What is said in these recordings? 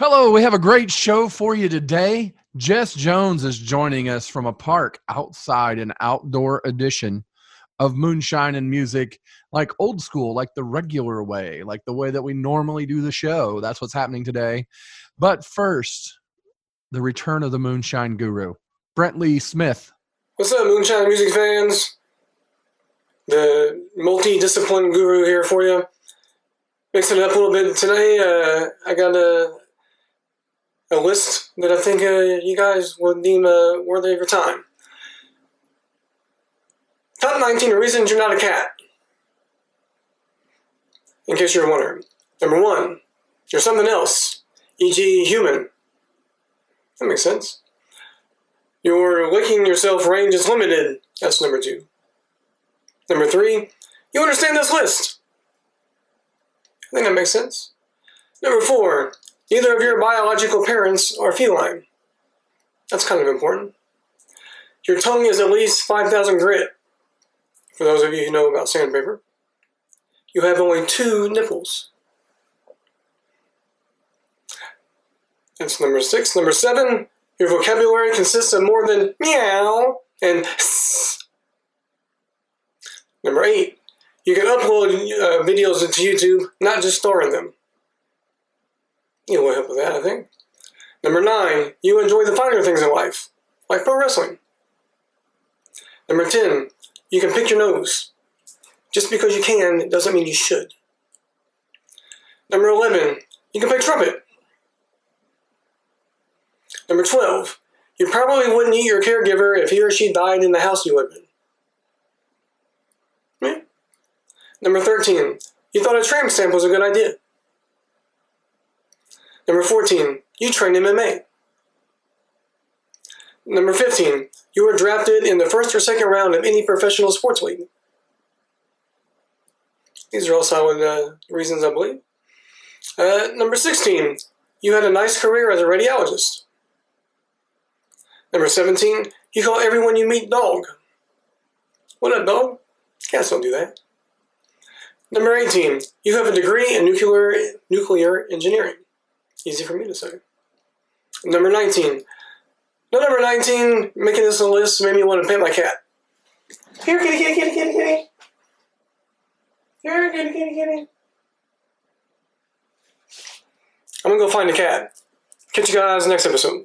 Hello, we have a great show for you today. Jess Jones is joining us from a park outside an outdoor edition of Moonshine and Music, like old school, like the regular way, like the way that we normally do the show. That's what's happening today. But first, the return of the Moonshine Guru, Brent Lee Smith. What's up, Moonshine music fans? The multi-discipline guru here for you. Mixing it up a little bit today. Uh, I got a a list that I think uh, you guys would deem uh, worthy of your time. Top 19 reasons you're not a cat. In case you're wondering. Number one, you're something else, e.g., human. That makes sense. Your licking yourself range is limited. That's number two. Number three, you understand this list. I think that makes sense. Number four, neither of your biological parents are feline. That's kind of important. Your tongue is at least 5,000 grit, for those of you who know about sandpaper. You have only two nipples. That's number six. Number seven, your vocabulary consists of more than meow and s. Number eight, you can upload uh, videos into YouTube, not just storing them. You will help with that, I think. Number nine, you enjoy the finer things in life, like pro wrestling. Number 10, you can pick your nose. Just because you can doesn't mean you should. Number 11, you can play trumpet. Number 12, you probably wouldn't eat your caregiver if he or she died in the house you live in. Yeah. Number 13, you thought a tramp stamp was a good idea. Number 14, you train MMA. Number 15, you were drafted in the first or second round of any professional sports league. These are all solid uh, reasons, I believe. Uh, number 16, you had a nice career as a radiologist. Number 17, you call everyone you meet dog. What up, dog? Cats don't do that. Number 18, you have a degree in nuclear, nuclear engineering. Easy for me to say. Number 19. No, number 19, making this a list made me want to pet my cat. Here, kitty, kitty, kitty, kitty, kitty. Here, kitty, kitty, kitty. I'm gonna go find the cat. Catch you guys next episode.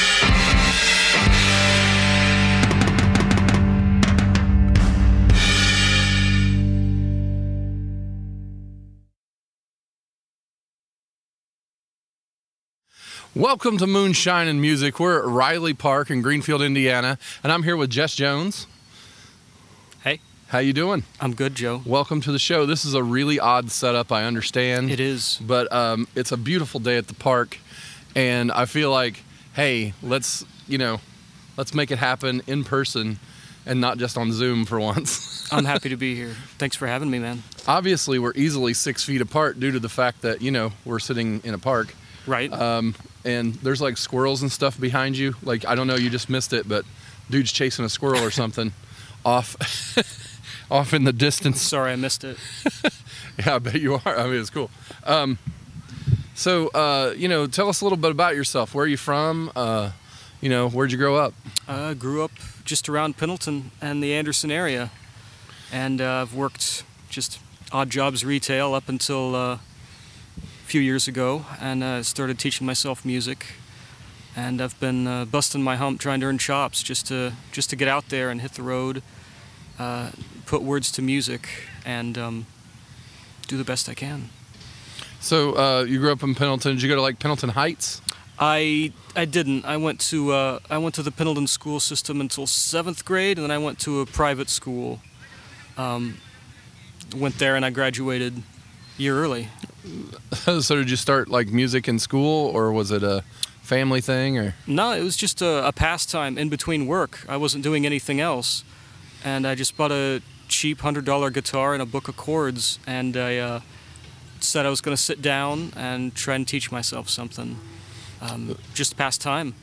Welcome to Moonshine and Music. We're at Riley Park in Greenfield, Indiana, and I'm here with Jess Jones. Hey, How you doing? I'm good, Joe. Welcome to the show. This is a really odd setup, I understand. It is. But um, it's a beautiful day at the park, and I feel like, hey, let's you know, let's make it happen in person, and not just on Zoom for once. I'm happy to be here. Thanks for having me, man. Obviously, we're easily six feet apart due to the fact that you know we're sitting in a park. Right? um, and there's like squirrels and stuff behind you. Like I don't know, you just missed it, but dude's chasing a squirrel or something off off in the distance. Sorry, I missed it. Yeah, I bet you are. I mean, it's cool. Um, so uh, you know, tell us a little bit about yourself. Where are you from? Uh, you know, where'd you grow up? I grew up just around Pendleton and the Anderson area, and uh, I've worked just odd jobs retail up until uh, few years ago, and uh, started teaching myself music. And I've been uh, busting my hump trying to earn chops just to just to get out there and hit the road, uh, put words to music, and um, do the best I can. So uh, you grew up in Pendleton. Did you go to like Pendleton Heights? I I didn't. I went to uh, I went to the Pendleton school system until seventh grade, and then I went to a private school. Um, went there and I graduated a year early. so did you start like music in school, or was it a family thing? Or No, it was just a, a pastime in between work. I wasn't doing anything else, and I just bought a cheap hundred dollar guitar and a book of chords, and I uh, said I was going to sit down and try and teach myself something, um, just pass time.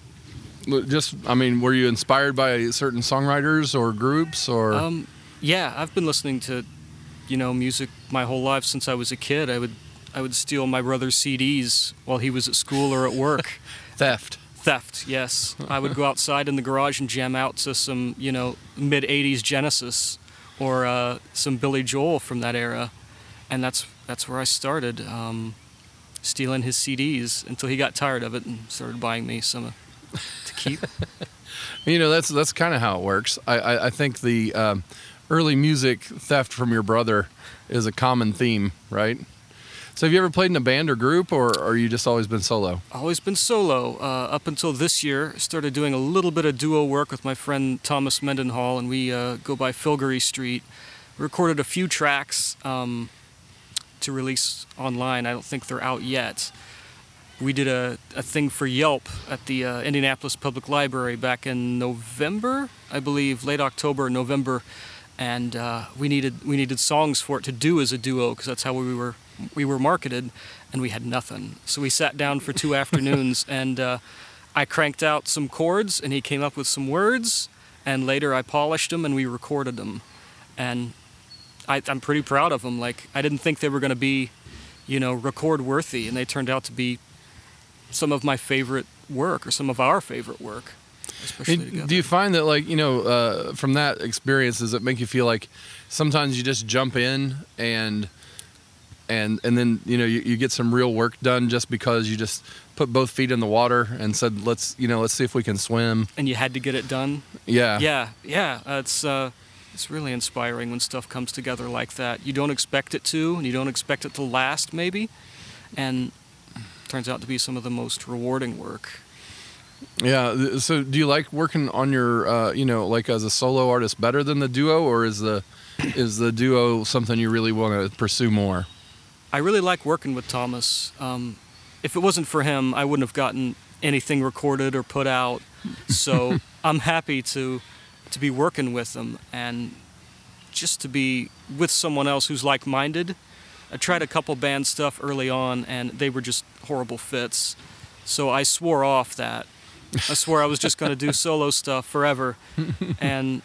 Just, I mean, were you inspired by certain songwriters or groups or? Um, yeah, I've been listening to, you know, music my whole life since I was a kid. I would, I would steal my brother's CDs while he was at school or at work. Theft. Theft, yes. I would go outside in the garage and jam out to some, you know, mid '80s Genesis or uh, some Billy Joel from that era, and that's that's where I started, um, stealing his CDs until he got tired of it and started buying me some to keep. you know, that's that's kind of how it works. I I, I think the um, early music theft from your brother is a common theme, right? So have you ever played in a band or group, or, or you just always been solo? Always been solo. Uh, up until this year, started doing a little bit of duo work with my friend Thomas Mendenhall, and we uh, go by Filgery Street. recorded a few tracks um, to release online. I don't think they're out yet. We did a, a thing for Yelp at the uh, Indianapolis Public Library back in November, I believe, late October, November, and uh, we needed we needed songs for it to do as a duo because that's how we were we were marketed, and we had nothing. So we sat down for two afternoons, and uh, I cranked out some chords, and he came up with some words, and later I polished them, and we recorded them, and I, I'm pretty proud of them. Like I didn't think they were going to be, you know, record worthy, and they turned out to be some of my favorite work, or some of our favorite work. Especially do you find that, like, you know, uh, from that experience, does it make you feel like sometimes you just jump in and and and then you know you, you get some real work done just because you just put both feet in the water and said let's you know let's see if we can swim and you had to get it done. yeah Yeah, yeah. Uh, it's uh, it's really inspiring when stuff comes together like that. You don't expect it to, and you don't expect it to last, maybe, and it turns out to be some of the most rewarding work. yeah so do you like working on your uh, you know like as a solo artist better than the duo or is the is the duo something you really want to pursue more I really like working with Thomas. Um, if it wasn't for him, I wouldn't have gotten anything recorded or put out. So I'm happy to to be working with him and just to be with someone else who's like-minded. I tried a couple band stuff early on, and they were just horrible fits. So I swore off that. I swore I was just going to do solo stuff forever, and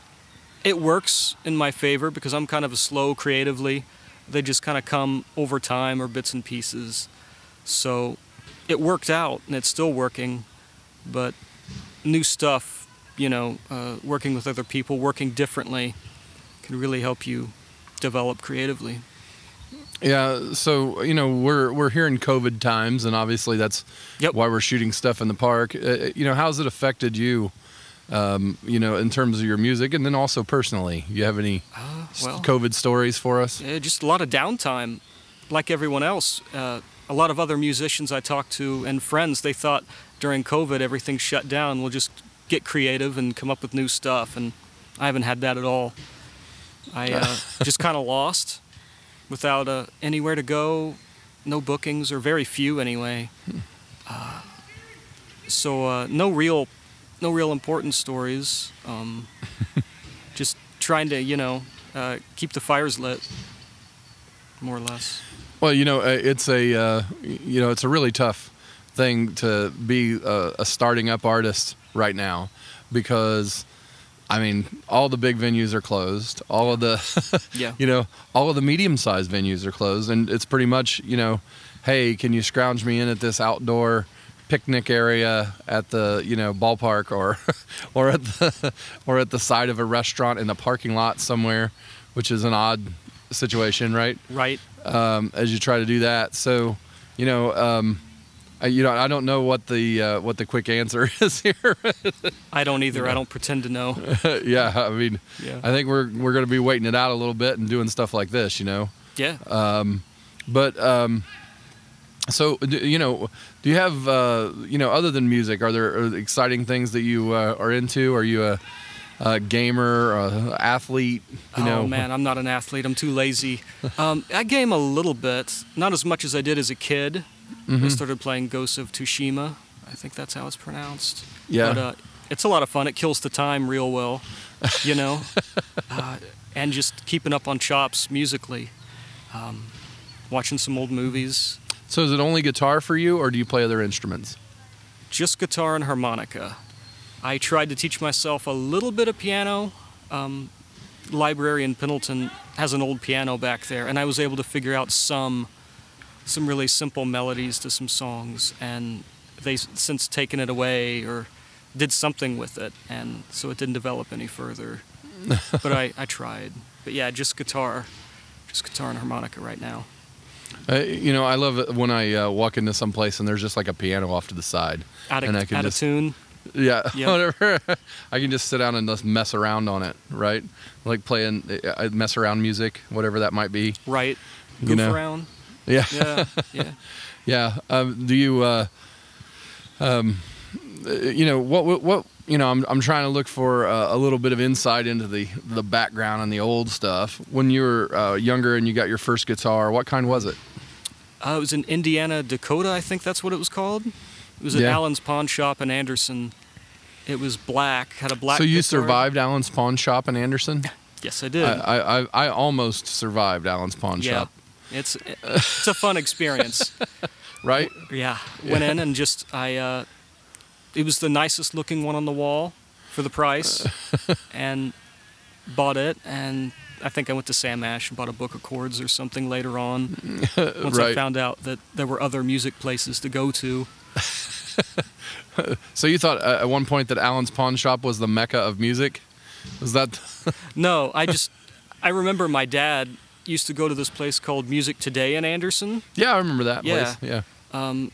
it works in my favor because I'm kind of a slow creatively. They just kind of come over time or bits and pieces. So it worked out and it's still working, but new stuff, you know, uh, working with other people, working differently can really help you develop creatively. Yeah, so you know we're we're here in COVID times, and obviously that's Yep. why we're shooting stuff in the park. Uh, you know, how's it affected you? Um, you know, in terms of your music, and then also personally, you have any Uh, well, COVID stories for us? Yeah, just a lot of downtime, like everyone else. Uh, a lot of other musicians I talked to and friends, they thought during COVID everything shut down. We'll just get creative and come up with new stuff, and I haven't had that at all. I uh, just kind of lost, without uh, anywhere to go, no bookings or very few anyway. Uh, so uh, no real, no real important stories. Um, just trying to, you know, uh, keep the fires lit, more or less. Well, you know, uh, it's a uh, you know it's a really tough thing to be a, a starting up artist right now because I mean all the big venues are closed, all of the Yeah. you know all of the medium sized venues are closed, and it's pretty much you know, hey, can you scrounge me in at this outdoor picnic area at the you know ballpark or or at the or at the side of a restaurant in the parking lot somewhere, which is an odd situation, right? Right. um, as you try to do that. So, you know, um, I, you know, I don't know what the uh, what the quick answer is here. I don't either. I don't pretend to know. yeah, I mean, Yeah. I think we're we're going to be waiting it out a little bit and doing stuff like this, you know. Yeah. Um, But um, so you know, do you have uh, you know, other than music, are there exciting things that you uh, are into? Are you a, a gamer, a athlete? You oh know, man, I'm not an athlete. I'm too lazy. Um, I game a little bit, not as much as I did as a kid. Mm-hmm. I started playing Ghost of Tsushima. I think that's how it's pronounced. Yeah. But uh, it's a lot of fun. It kills the time real well. You know. uh, and just keeping up on chops musically, um, watching some old movies. So is it only guitar for you, or do you play other instruments? Just guitar and harmonica. I tried to teach myself a little bit of piano. Um, library in Pendleton has an old piano back there, and I was able to figure out some some really simple melodies to some songs, and they since taken it away or did something with it, and so it didn't develop any further. but I, I tried. But yeah, just guitar, just guitar and harmonica right now. Uh, you know, I love it when I uh, walk into some place and there's just like a piano off to the side, Out of, and I can out just of tune. yeah, Yep. whatever. I can just sit down and just mess around on it, right? Like playing uh, mess around music, whatever that might be. Right. You know. around. Yeah, Yeah, yeah. yeah. Um, do you, uh, um, uh, you know, what, what, what, you know, I'm, I'm trying to look for uh, a little bit of insight into the, the background and the old stuff. When you were uh, younger and you got your first guitar, what kind was it? Uh, it was in Indiana, Dakota, I think that's what it was called. It was at Yeah. Allen's Pawn Shop in Anderson. It was black, had a black. so you guitar. survived Allen's Pawn Shop in Anderson? Yes, I did. I, I, I, almost survived Allen's Pawn yeah, Shop, it's it's a fun experience. right? yeah, went in and just I. It was the nicest looking one on the wall for the price, and bought it. And I think I went to Sam Ash and bought a book of chords or something later on. Once I found out that there were other music places to go to. So you thought uh, at one point that Allen's Pawn Shop was the mecca of music? Was that? No, I just I remember my dad used to go to this place called Music Today in Anderson. yeah, I remember that Yeah. place. Yeah. Um,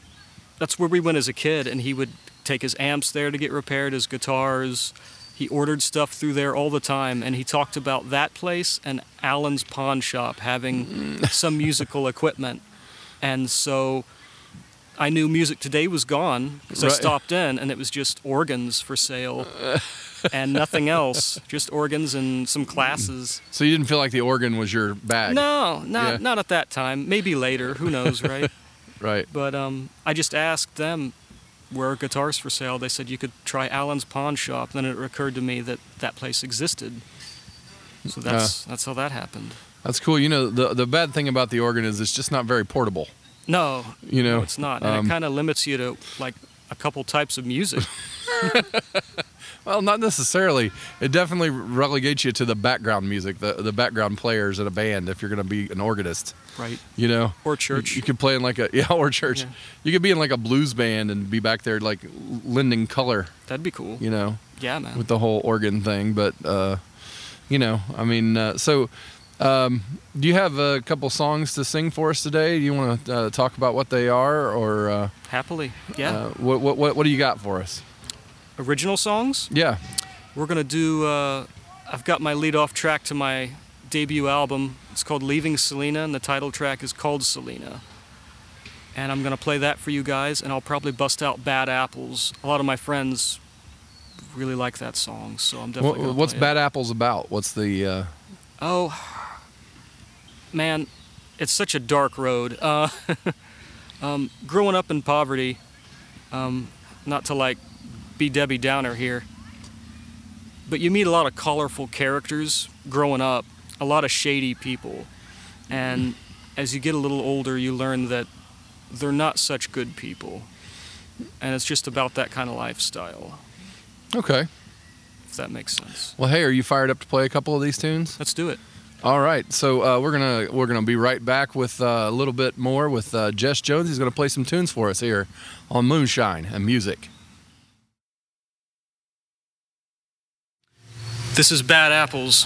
that's where we went as a kid, and he would take his amps there to get repaired, his guitars. He ordered stuff through there all the time, and he talked about that place and Allen's Pawn Shop having some musical equipment. And so I knew Music Today was gone because I stopped in, and it was just organs for sale and nothing else, just organs and some classes. So you didn't feel like the organ was your bag? No, not Yeah. not at that time. Maybe later. Who knows, right? Right. but um, I just asked them where guitars for sale. They said you could try Allen's Pawn Shop. Then it occurred to me that that place existed. So that's that's how that happened. That's cool. You know, the the bad thing about the organ is it's just not very portable. No, You know, no, it's not, and um, it kind of limits you to like a couple types of music. Well, not necessarily. It definitely relegates you to the background music, the the background players in a band. If you're going to be an organist, right. you know, Or church. You, you could play in like a yeah, or church. Yeah. You could be in like a blues band and be back there like lending color. That'd be cool. You know, Yeah, man. with the whole organ thing. But uh, you know, I mean, uh, so um, do you have a couple songs to sing for us today? Do you want to uh, talk about what they are, or uh, Happily. Yeah. uh, what, what what what do you got for us? Original songs. Yeah, We're gonna do. Uh, I've got my lead-off track to my debut album. It's called "Leaving Selena," and the title track is called "Selena." And I'm gonna play that for you guys, and I'll probably bust out "Bad Apples." A lot of my friends really like that song, so I'm definitely. What, what's Bad It. Apples about? What's the uh, Oh, man, it's such a dark road. Uh, um, growing up in poverty, um, not to like be Debbie Downer here, but you meet a lot of colorful characters growing up, a lot of shady people. And as you get a little older, you learn that they're not such good people. And it's just about that kind of lifestyle, okay? if that makes sense. Well, hey, are you fired up to play a couple of these tunes? Let's do it. All right, so uh, we're gonna we're gonna be right back with uh, a little bit more with uh, Jess Jones. He's gonna play some tunes for us here on Moonshine and Music. This is Bad Apples.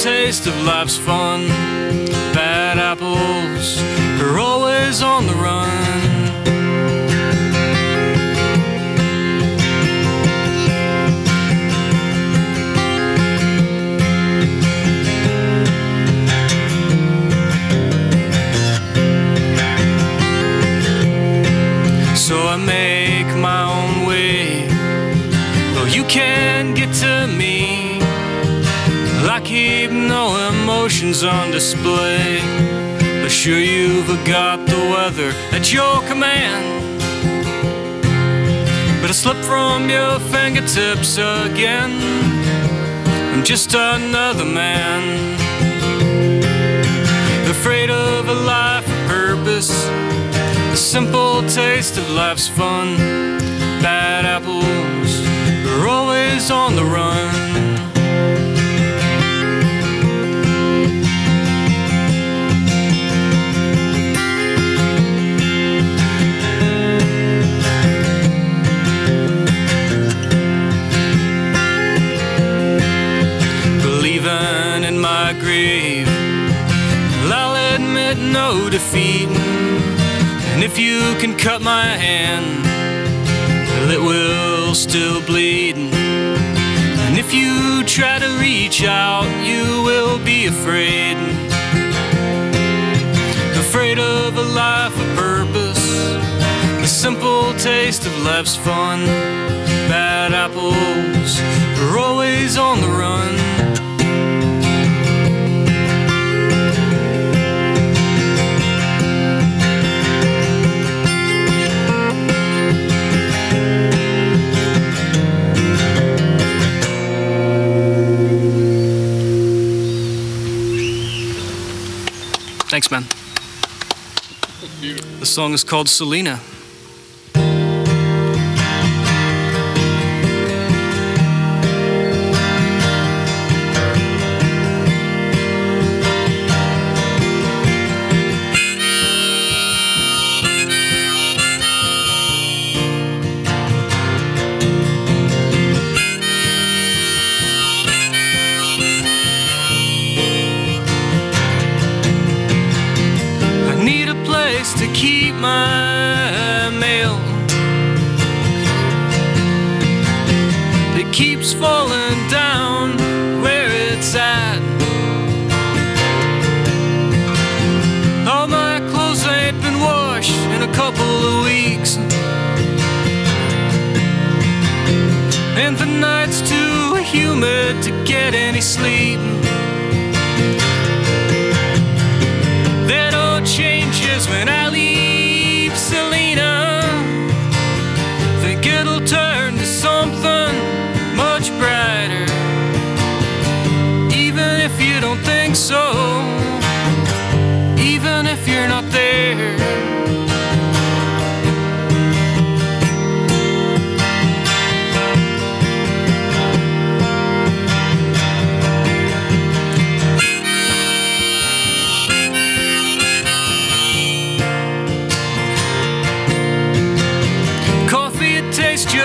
Taste of life's fun. Bad apples are always on the run. So I make my own way. Though you can't get to me. Emotions on display. Assure you've got the weather at your command. But I slip from your fingertips again. I'm just another man. Afraid of a life of purpose. The simple taste of life's fun. Bad apples are always on the run. No defeat. And if you can cut my hand, well, it will still bleed. And if you try to reach out, you will be afraid. Afraid of a life of purpose, the simple taste of life's fun. Bad apples are always on the run. Thanks, man. The song is called Selena. Humid to get any sleep. That all changes when I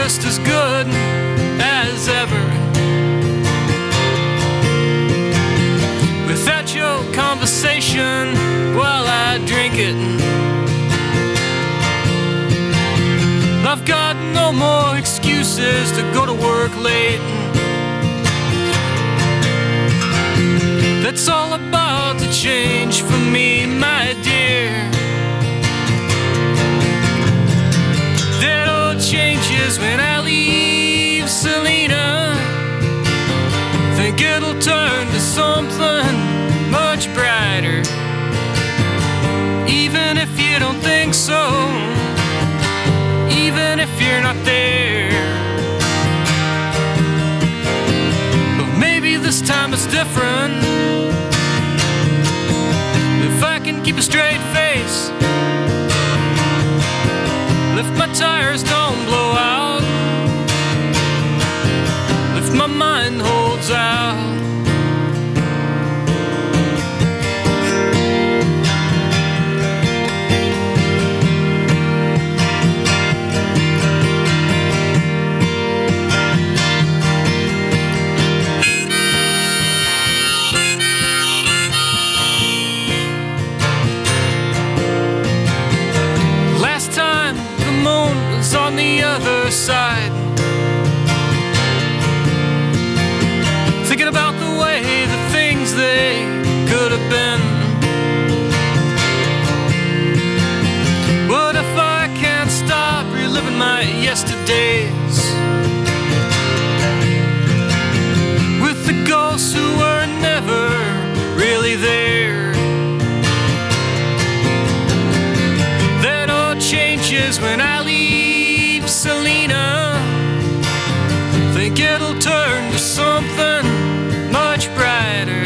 just as good as ever. Without your conversation while I drink it, I've got no more excuses to go to work late. That's all about to change for me, my dear. Changes when I leave Selena. Think it'll turn to something much brighter. Even if you don't think so, even if you're not there. But maybe this time it's different. If I can keep a straight face. If my tires don't blow out, out. Last time the moon was on the other side. Think it'll turn to something much brighter.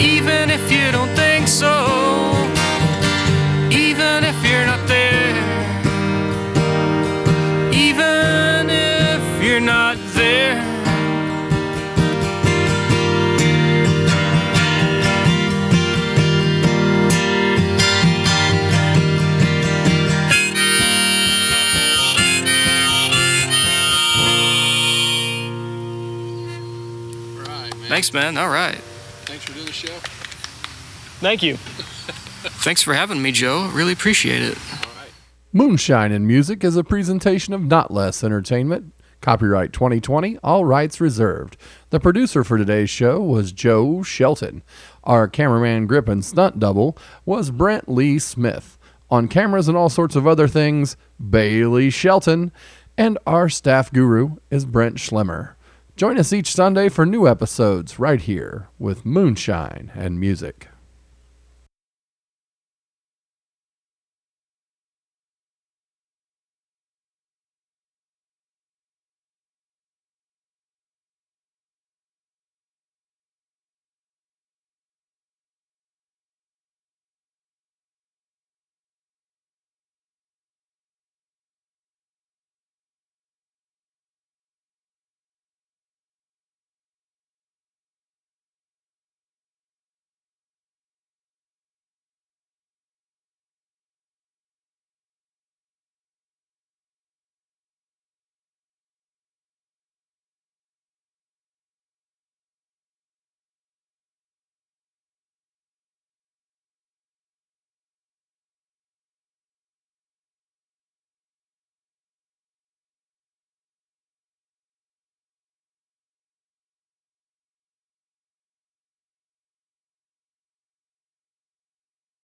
Even if you don't think so. Thanks, man. All right. Thanks for doing the show. Thank you. Thanks for having me, Joe. Really appreciate it. Moonshine and Music is a presentation of Not Less Entertainment. Copyright 2020, all rights reserved. The producer for today's show was Joe Shelton. Our cameraman, grip, and stunt double was Brent Lee Smith. On cameras and all sorts of other things, Bailey Shelton. And our staff guru is Brent Schlemmer. Join us each Sunday for new episodes right here with Moonshine and Music.